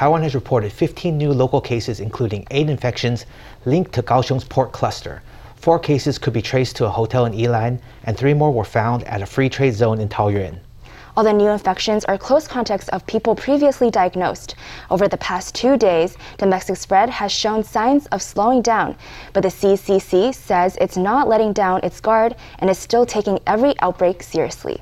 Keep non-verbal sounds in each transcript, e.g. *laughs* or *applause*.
Taiwan has reported 15 new local cases, including eight infections linked to Kaohsiung's port cluster. Four cases could be traced to a hotel in Yilan, and three more were found at a free trade zone in Taoyuan. All the new infections are close contacts of people previously diagnosed. Over the past two days, domestic spread has shown signs of slowing down, but the CECC says it's not letting down its guard and is still taking every outbreak seriously.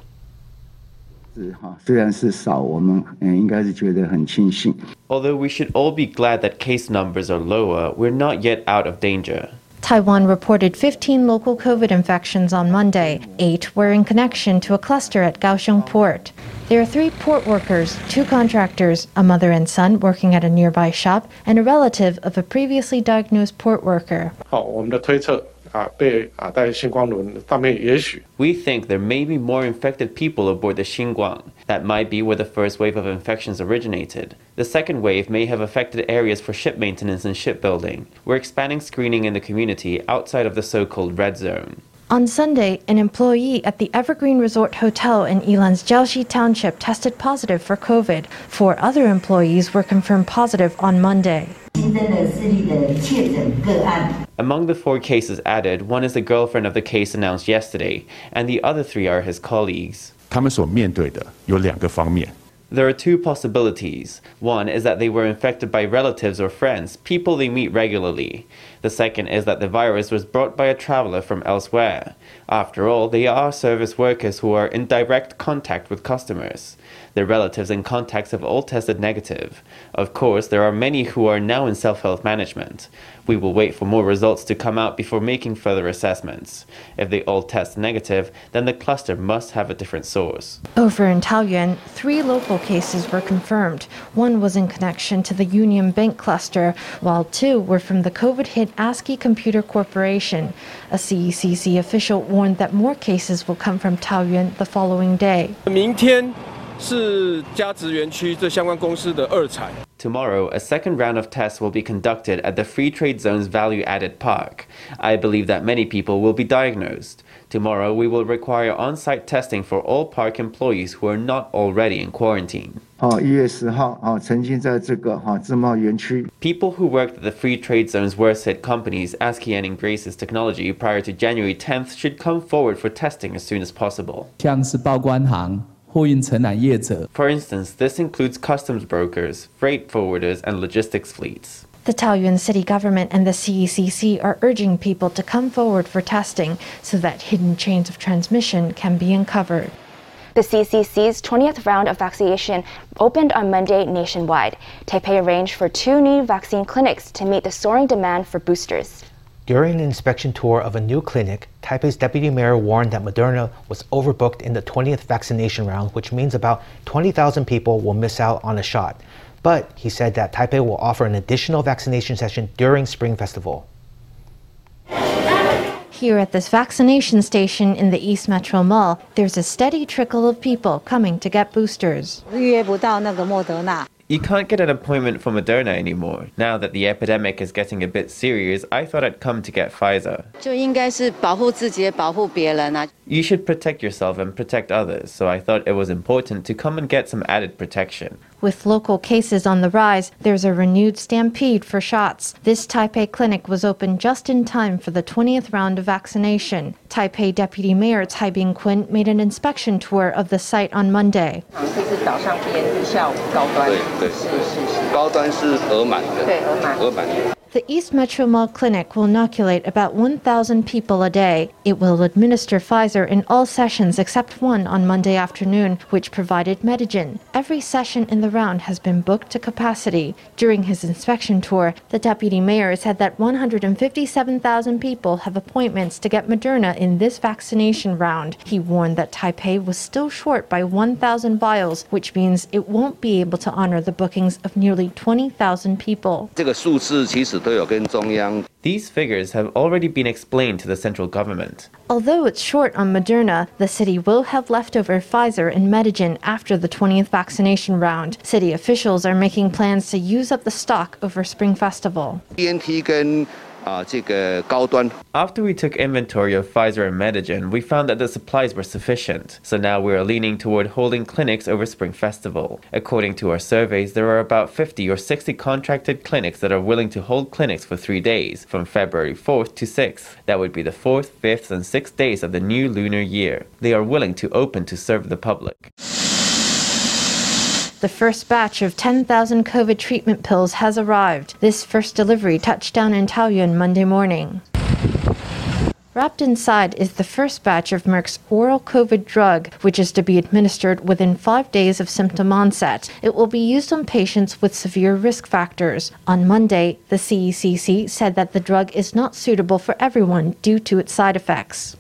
Although we should all be glad that case numbers are lower, we're not yet out of danger. Taiwan reported 15 local COVID infections on Monday. Eight were in connection to a cluster at Kaohsiung Port. There are three port workers, two contractors, a mother and son working at a nearby shop, and a relative of a previously diagnosed port worker. 好，我们的推测 啊，被啊带星光轮上面也许 We think there may be more infected people aboard the Xinguang. That might be where the first wave of infections originated. The second wave may have affected areas for ship maintenance and shipbuilding. We're expanding screening in the community outside of the so called red zone. On Sunday, an employee at the Evergreen Resort Hotel in Yilan's Jiaoxi Township tested positive for COVID. Four other employees were confirmed positive on Monday. Among the four cases added, one is the girlfriend of the case announced yesterday, and the other three are his colleagues. There are two possibilities. One is that they were infected by relatives or friends, people they meet regularly. The second is that the virus was brought by a traveler from elsewhere. After all, they are service workers who are in direct contact with customers. Their relatives and contacts have all tested negative. Of course, there are many who are now in self health management. We will wait for more results to come out before making further assessments. If they all test negative, then the cluster must have a different source. Over in Taoyuan, three local cases were confirmed. One was in connection to the Union Bank cluster, while two were from the COVID hit ASCII Computer Corporation. A CECC official warned that more cases will come from Taoyuan the following day. 明天 是加职园区这相关公司的二采。 Tomorrow, a second round of tests will be conducted at the Free Trade Zone's value added park. I believe that many people will be diagnosed. Tomorrow, we will require on site testing for all park employees who are not already in quarantine. 哦，一月十号哦，曾经在这个哈自贸园区 People who worked at the Free Trade Zone's worst hit companies, ASCII and Grace's technology, prior to January 10th should come forward for testing as soon as possible. 像是报关行、货运承揽业者。 For instance, this includes customs brokers, freight forwarders, and logistics fleets. The Taoyuan city government and the CECC are urging people to come forward for testing so that hidden chains of transmission can be uncovered. The CECC's 20th round of vaccination opened on Monday nationwide. Taipei arranged for two new vaccine clinics to meet the soaring demand for boosters. During an inspection tour of a new clinic, Taipei's deputy mayor warned that Moderna was overbooked in the 20th vaccination round, which means about 20,000 people will miss out on a shot. But he said that Taipei will offer an additional vaccination session during Spring Festival. Here at this vaccination station in the East Metro Mall, there's a steady trickle of people coming to get boosters. 预约不到那个莫德纳。 You can't get an appointment for Moderna anymore. Now that the epidemic is getting a bit serious, I thought I'd come to get Pfizer. You should protect yourself and protect others, so I thought it was important to come and get some added protection. With local cases on the rise, there's a renewed stampede for shots. This Taipei clinic was opened just in time for the 20th round of vaccination. Taipei Deputy Mayor Cai Bing-kun made an inspection tour of the site on Monday. 这是早上编，下午高端。对，是是是。高端是额满的，对，额满。额满。 The East Metro Mall Clinic will inoculate about 1,000 people a day. It will administer Pfizer in all sessions except one on Monday afternoon, which provided Medigen. Every session in the round has been booked to capacity. During his inspection tour, the deputy mayor said that 157,000 people have appointments to get Moderna in this vaccination round. He warned that Taipei was still short by 1,000 vials, which means it won't be able to honor the bookings of nearly 20,000 people. 这个数字其实都有跟中央 These figures have already been explained to the central government. Although it's short on Moderna, the city will have leftover Pfizer and Medigen after the 20th vaccination round. City officials are making plans to use up the stock over Spring Festival. BNT 跟 啊这个高端。 After we took inventory of Pfizer and Medigen, we found that the supplies were sufficient. So now we are leaning toward holding clinics over Spring Festival. According to our surveys, there are about 50 or 60 contracted clinics that are willing to hold clinics for three days, from February 4th to 6th. That would be the 4th, 5th, and 6th days of the new lunar year. They are willing to open to serve the public. The first batch of 10,000 COVID treatment pills has arrived. This first delivery touched down in Taoyuan Monday morning. Wrapped inside is the first batch of Merck's oral COVID drug, which is to be administered within five days of symptom onset. It will be used on patients with severe risk factors. On Monday, the CECC said that the drug is not suitable for everyone due to its side effects.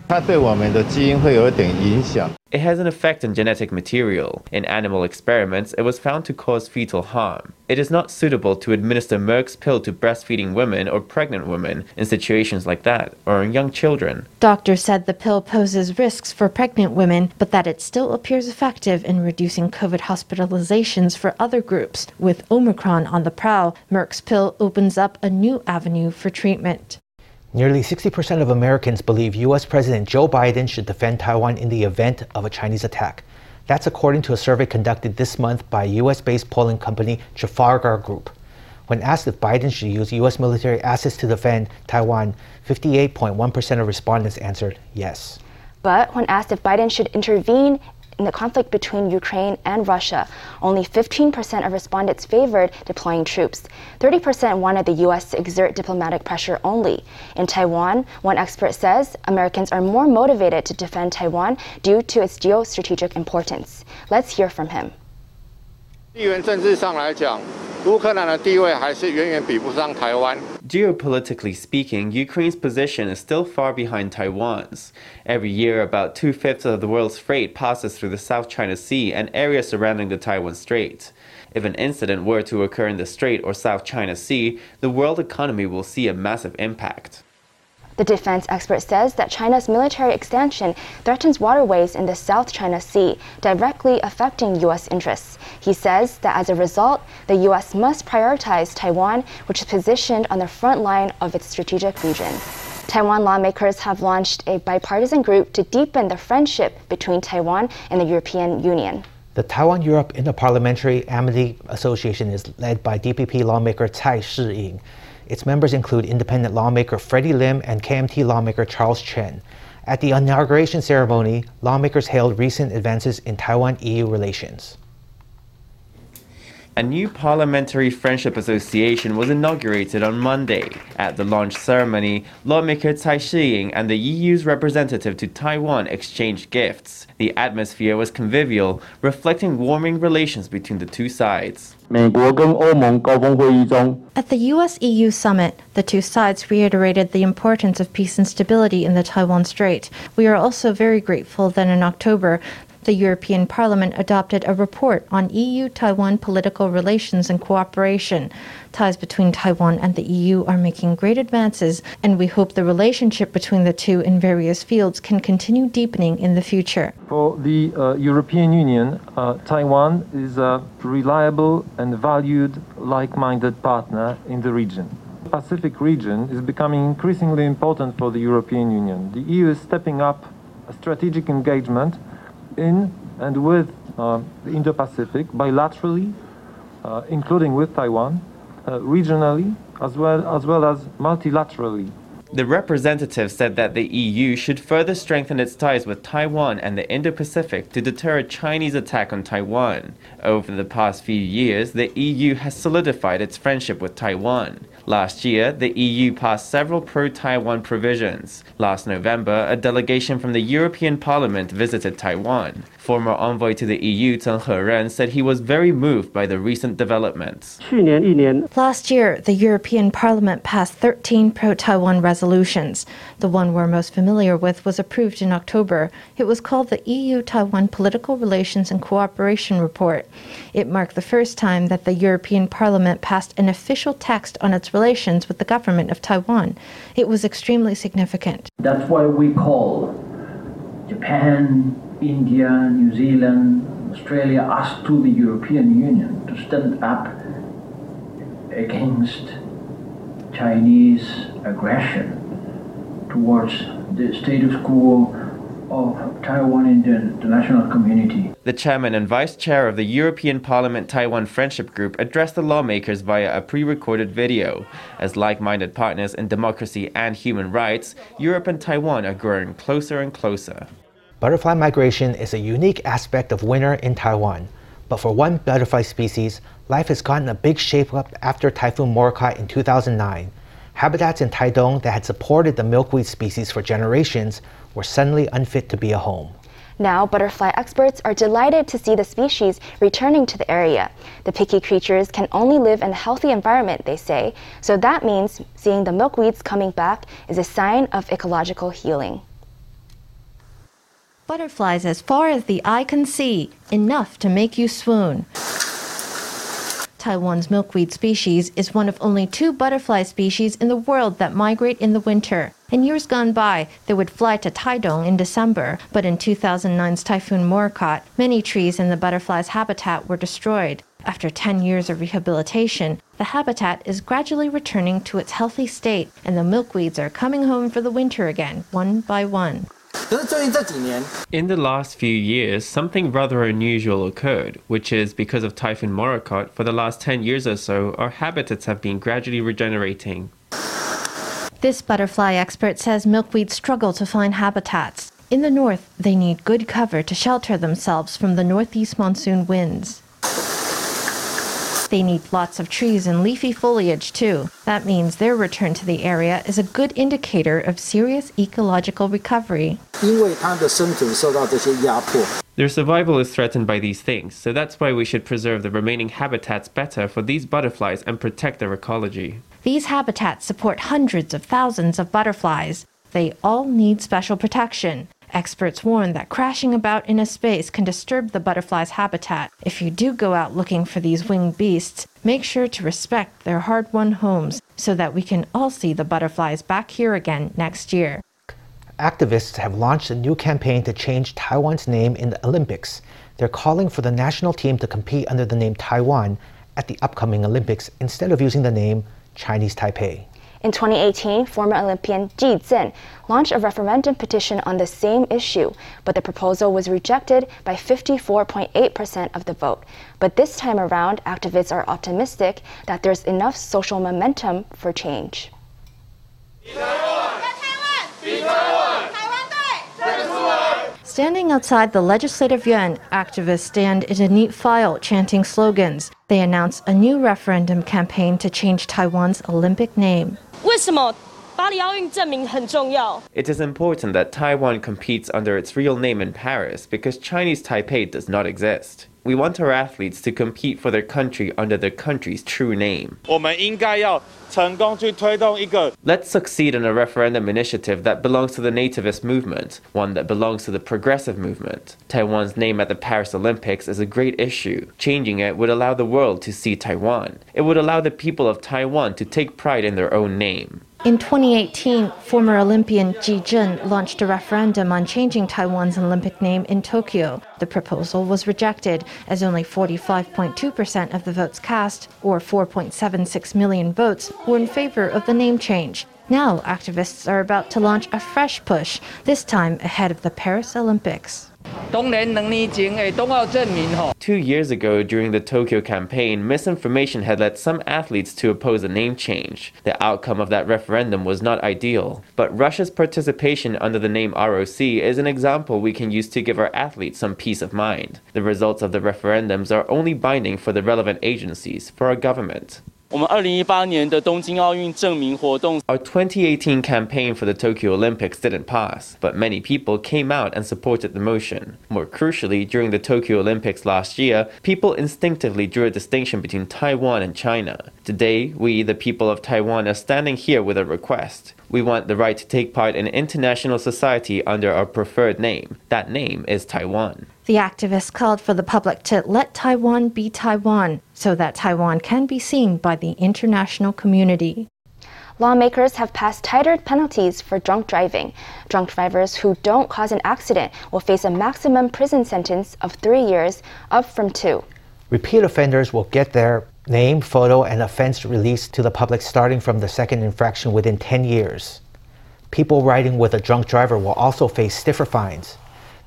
It has an effect on genetic material. In animal experiments, it was found to cause fetal harm. It is not suitable to administer Merck's pill to breastfeeding women or pregnant women in situations like that, or in young children. Doctors said the pill poses risks for pregnant women, but that it still appears effective in reducing COVID hospitalizations for other groups. With Omicron on the prowl, Merck's pill opens up a new avenue for treatment. Nearly 60% of Americans believe U.S. President Joe Biden should defend Taiwan in the event of a Chinese attack. That's according to a survey conducted this month by U.S. based polling company Trafalgar Group. When asked if Biden should use U.S. military assets to defend Taiwan, 58.1% of respondents answered yes. But when asked if Biden should intervene in the conflict between Ukraine and Russia, only 15% of respondents favored deploying troops. 30% wanted the U.S. to exert diplomatic pressure only. In Taiwan, one expert says Americans are more motivated to defend Taiwan due to its geostrategic importance. Let's hear from him. 地缘政治上来讲，乌克兰的地位还是远远比不上台湾。 Geopolitically speaking, Ukraine's position is still far behind Taiwan's. Every year, about two fifths of the world's freight passes through the South China Sea and areas surrounding the Taiwan Strait. If an incident were to occur in the Strait or South China Sea, the world economy will see a massive impact. The defense expert says that China's military expansion threatens waterways in the South China Sea, directly affecting U.S. interests. He says that as a result, the U.S. must prioritize Taiwan, which is positioned on the front line of its strategic region. Taiwan lawmakers have launched a bipartisan group to deepen the friendship between Taiwan and the European Union. The Taiwan Europe Interparliamentary Amity Association is led by DPP lawmaker Tsai Shi-ying. Its members include independent lawmaker Freddie Lim and KMT lawmaker Charles Chen. At the inauguration ceremony, lawmakers hailed recent advances in Taiwan EU relations. A new parliamentary friendship association was inaugurated on Monday. At the launch ceremony, lawmaker Tsai Shiying and the EU's representative to Taiwan exchanged gifts. The atmosphere was convivial, reflecting warming relations between the two sides. At the US EU summit, the two sides reiterated the importance of peace and stability in the Taiwan Strait. We are also very grateful that in October, the European Parliament adopted a report on EU Taiwan political relations and cooperation. Ties between Taiwan and the EU are making great advances, and we hope the relationship between the two in various fields can continue deepening in the future. For the uh, European Union, uh, Taiwan is a reliable and valued like minded partner in the region. The Pacific region is becoming increasingly important for the European Union. The EU is stepping up strategic engagement in and with uh, the Indo Pacific bilaterally, uh, including with Taiwan, uh, regionally, as well, as well as multilaterally. The representative said that the EU should further strengthen its ties with Taiwan and the Indo Pacific to deter a Chinese attack on Taiwan. Over the past few years, the EU has solidified its friendship with Taiwan. Last year, the EU passed several pro Taiwan provisions. Last November, a delegation from the European Parliament visited Taiwan. Former envoy to the EU, Zheng Heren, said he was very moved by the recent developments. Last year, the European Parliament passed 13 pro Taiwan resolutions. The one we're most familiar with was approved in October. It was called the EU Taiwan Political Relations and Cooperation Report. It marked the first time that the European Parliament passed an official text on its relations with the government of Taiwan. It was extremely significant. That's why we call Japan, India, New Zealand, Australia, us to the European Union to stand up against Chinese aggression towards the status quo of Taiwan in the international community. The chairman and vice chair of the European Parliament Taiwan Friendship Group addressed the lawmakers via a pre recorded video. As like minded partners in democracy and human rights, Europe and Taiwan are growing closer and closer. Butterfly migration is a unique aspect of winter in Taiwan. But for one butterfly species, life has gotten a big shakeup after Typhoon Morakot in 2009. Habitats in Taidong that had supported the milkweed species for generations were suddenly unfit to be a home. Now, butterfly experts are delighted to see the species returning to the area. The picky creatures can only live in a healthy environment, they say, so that means seeing the milkweeds coming back is a sign of ecological healing. Butterflies as far as the eye can see, enough to make you swoon. Taiwan's milkweed species is one of only two butterfly species in the world that migrate in the winter. In years gone by, they would fly to Taidong in December, but in 2009's Typhoon Morakot, many trees in the butterfly's habitat were destroyed. After 10 years of rehabilitation, the habitat is gradually returning to its healthy state, and the milkweeds are coming home for the winter again, one by one. In the last few years, something rather unusual occurred, which is because of Typhoon Morakot, for the last 10 years or so, our habitats have been gradually regenerating. This butterfly expert says milkweeds struggle to find habitats. In the north, they need good cover to shelter themselves from the northeast monsoon winds. They need lots of trees and leafy foliage too. That means their return to the area is a good indicator of serious ecological recovery. Their survival is threatened by these things, so that's why we should preserve the remaining habitats better for these butterflies and protect their ecology. These habitats support hundreds of thousands of butterflies. They all need special protection. Experts warn that crashing about in a space can disturb the butterfly's habitat. If you do go out looking for these winged beasts, make sure to respect their hard won homes so that we can all see the butterflies back here again next year. Activists have launched a new campaign to change Taiwan's name in the Olympics. They're calling for the national team to compete under the name Taiwan at the upcoming Olympics instead of using the name Chinese Taipei. In 2018, former Olympian Ji Zhen launched a referendum petition on the same issue, but the proposal was rejected by 54.8% of the vote. But this time around, activists are optimistic that there's enough social momentum for change. Standing outside the Legislative Yuan, activists stand in a neat file chanting slogans. They announce a new referendum campaign to change Taiwan's Olympic name. 为什么 it is important that Taiwan competes under its real name in Paris because Chinese Taipei does not exist. We want our athletes to compete for their country under their country's true name. Let's succeed in a referendum initiative that belongs to the nativist movement, one that belongs to the progressive movement. Taiwan's name at the Paris Olympics is a great issue. Changing it would allow the world to see Taiwan. It would allow the people of Taiwan to take pride in their own name. In 2018, former Olympian Ji Zhen launched a referendum on changing Taiwan's Olympic name in Tokyo. The proposal was rejected, as only 45.2% of the votes cast, or 4.76 million votes, were in favor of the name change. Now, activists are about to launch a fresh push, this time ahead of the Paris Olympics. Two years ago, during the Tokyo campaign, misinformation had led some athletes to oppose a name change. The outcome of that referendum was not ideal, but Russia's participation under the name ROC is an example we can use to give our athletes some peace of mind. The results of the referendums are only binding for the relevant agencies, for our government. Our 2018 campaign for the Tokyo Olympics didn't pass, but many people came out and supported the motion. More crucially, during the Tokyo Olympics last year, people instinctively drew a distinction between Taiwan and China. Today, we, the people of Taiwan, are standing here with a request. We want the right to take part in international society under our preferred name. That name is Taiwan. The activists called for the public to let Taiwan be Taiwan so that Taiwan can be seen by the international community. Lawmakers have passed tighter penalties for drunk driving. Drunk drivers who don't cause an accident will face a maximum prison sentence of three years, up from two. Repeat offenders will get their Name, photo, and offense released to the public starting from the second infraction within 10 years. People riding with a drunk driver will also face stiffer fines.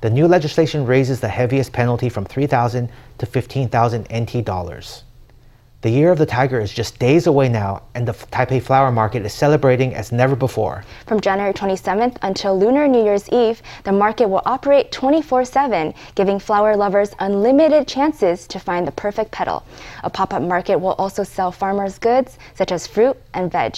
The new legislation raises the heaviest penalty from 3,000 to 15,000 NT dollars. The Year of the Tiger is just days away now, and the Taipei Flower Market is celebrating as never before. From January 27th until Lunar New Year's Eve, the market will operate 24 7, giving flower lovers unlimited chances to find the perfect petal. A pop up market will also sell farmers' goods such as fruit and veg.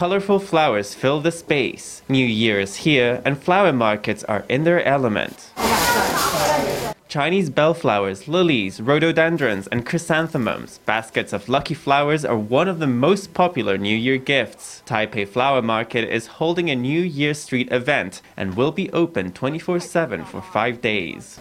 Colorful flowers fill the space. New Year is here, and flower markets are in their element. Chinese bellflowers, lilies, rhododendrons, and chrysanthemums. Baskets of lucky flowers are one of the most popular New Year gifts. Taipei Flower Market is holding a New Year Street event and will be open 24 7 for five days.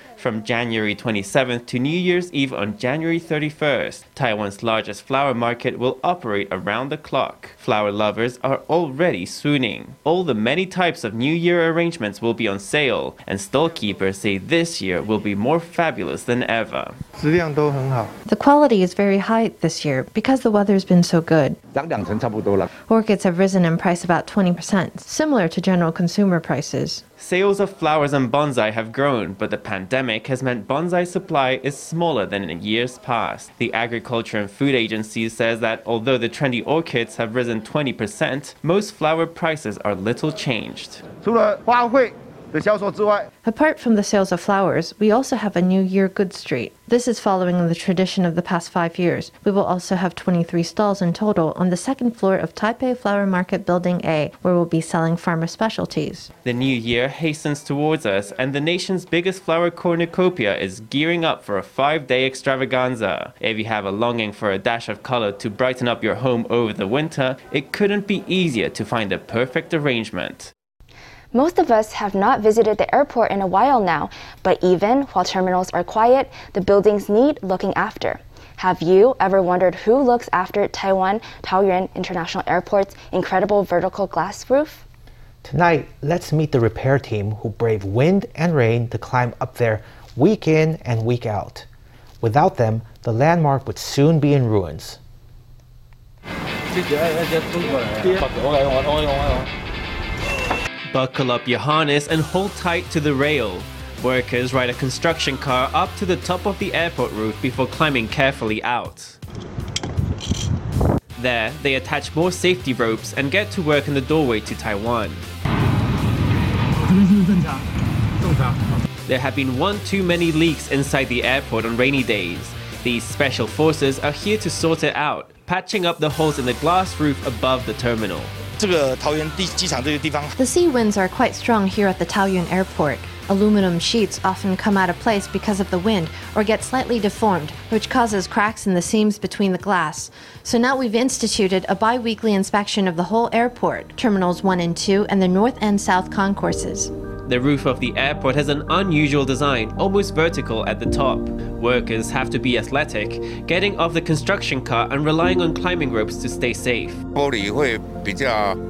*laughs* from January 27th to New Year's Eve on January 31st. Taiwan's largest flower market will operate around the clock. Flower lovers are already swooning. All the many types of New Year arrangements will be on sale, and stallkeepers say this year will be more fabulous than ever. The quality is very high this year because the weather's been so good. Orchids have risen in price about 20%, similar to general consumer prices. Sales of flowers and bonsai have grown, but the pandemic has meant bonsai supply is smaller than in years past. The Agriculture and Food Agency says that although the trendy orchids have risen 20%, most flower prices are little changed. 除了花卉的销售之外， Apart from the sales of flowers, we also have a New Year goods street. This is following the tradition of the past five years. We will also have 23 stalls in total on the second floor of Taipei Flower Market Building A, where we'll be selling farmer specialties. The new year hastens towards us, and the nation's biggest flower cornucopia is gearing up for a five day extravaganza. If you have a longing for a dash of color to brighten up your home over the winter, it couldn't be easier to find the perfect arrangement. Most of us have not visited the airport in a while now, but even while terminals are quiet, the buildings need looking after. Have you ever wondered who looks after Taiwan Taoyuan International Airport's incredible vertical glass roof? Tonight, let's meet the repair team who brave wind and rain to climb up there week in and week out. Without them, the landmark would soon be in ruins. Buckle up your harness and hold tight to the rail. Workers ride a construction car up to the top of the airport roof before climbing carefully out. There, they attach more safety ropes and get to work in the doorway to Taiwan. There have been one too many leaks inside the airport on rainy days. These special forces are here to sort it out, patching up the holes in the glass roof above the terminal. The sea winds are quite strong here at the Taoyuan Airport. Aluminum sheets often come out of place because of the wind or get slightly deformed, which causes cracks in the seams between the glass. So now we've instituted a bi weekly inspection of the whole airport, terminals 1 and 2, and the north and south concourses. The roof of the airport has an unusual design, almost vertical at the top. Workers have to be athletic, getting off the construction car and relying on climbing ropes to stay safe.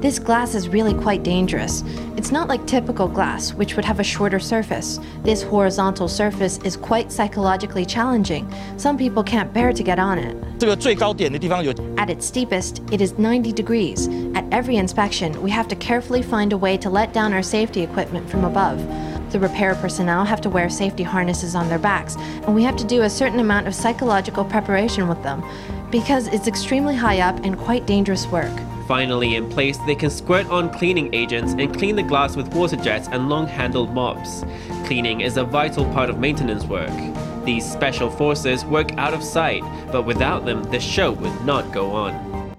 This glass is really quite dangerous. It's not like typical glass, which would have a shorter surface. This horizontal surface is quite psychologically challenging. Some people can't bear to get on it. At its steepest, it is 90 degrees. At every inspection, we have to carefully find a way to let down our safety equipment from above. The repair personnel have to wear safety harnesses on their backs, and we have to do a certain amount of psychological preparation with them because it's extremely high up and quite dangerous work. Finally in place, they can squirt on cleaning agents and clean the glass with water jets and long-handled mops. Cleaning is a vital part of maintenance work. These special forces work out of sight, but without them, the show would not go on.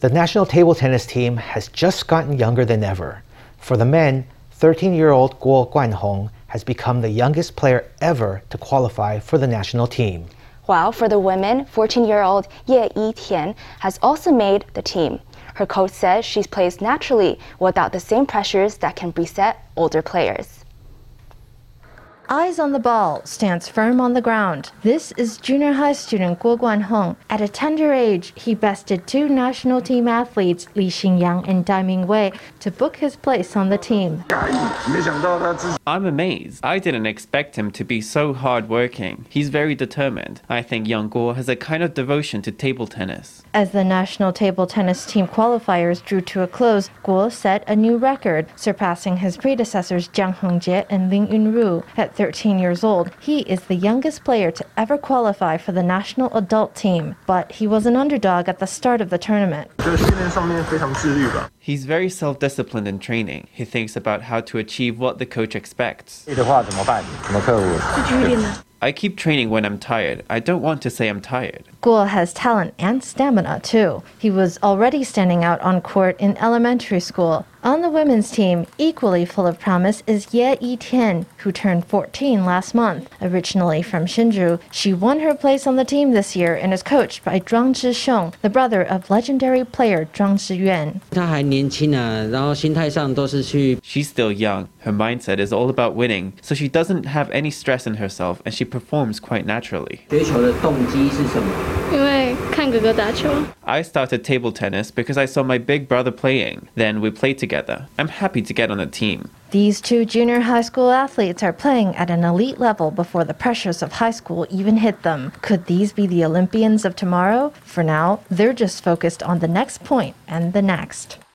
The national table tennis team has just gotten younger than ever. For the men, 13 year old Guo Guanhong has become the youngest player ever to qualify for the national team. While for the women, 14 year old Ye Yitian has also made the team. Her coach says she plays naturally without the same pressures that can beset older players. Eyes on the ball, stands firm on the ground. This is junior high student Guo Guanhong. At a tender age, he bested two national team athletes, Li Xingyang and Dai Mingwei, to book his place on the team. I'm amazed. I didn't expect him to be so hardworking. He's very determined. I think young Guo has a kind of devotion to table tennis. As the national table tennis team qualifiers drew to a close, Guo set a new record, surpassing his predecessors Jiang Hongjie and Lin Yunru. At 13 years old, he is the youngest player to ever qualify for the national adult team, but he was an underdog at the start of the tournament. He's very self disciplined in training. He thinks about how to achieve what the coach expects. I keep training when I'm tired. I don't want to say I'm tired. Guo has talent and stamina too. He was already standing out on court in elementary school. On the women's team, equally full of promise is Ye Yi Tian, who turned 14 last month. Originally from Hsinchu, she won her place on the team this year and is coached by Zhuang Zhixiong, the brother of legendary player Zhuang Zhiyuan. She's still young. Her mindset is all about winning, so she doesn't have any stress in herself and she performs quite naturally. 因为 I started table tennis because I saw my big brother playing. Then we played together. I'm happy to get on a team. These two junior high school athletes are playing at an elite level before the pressures of high school even hit them. Could these be the Olympians of tomorrow? For now, they're just focused on the next point and the next.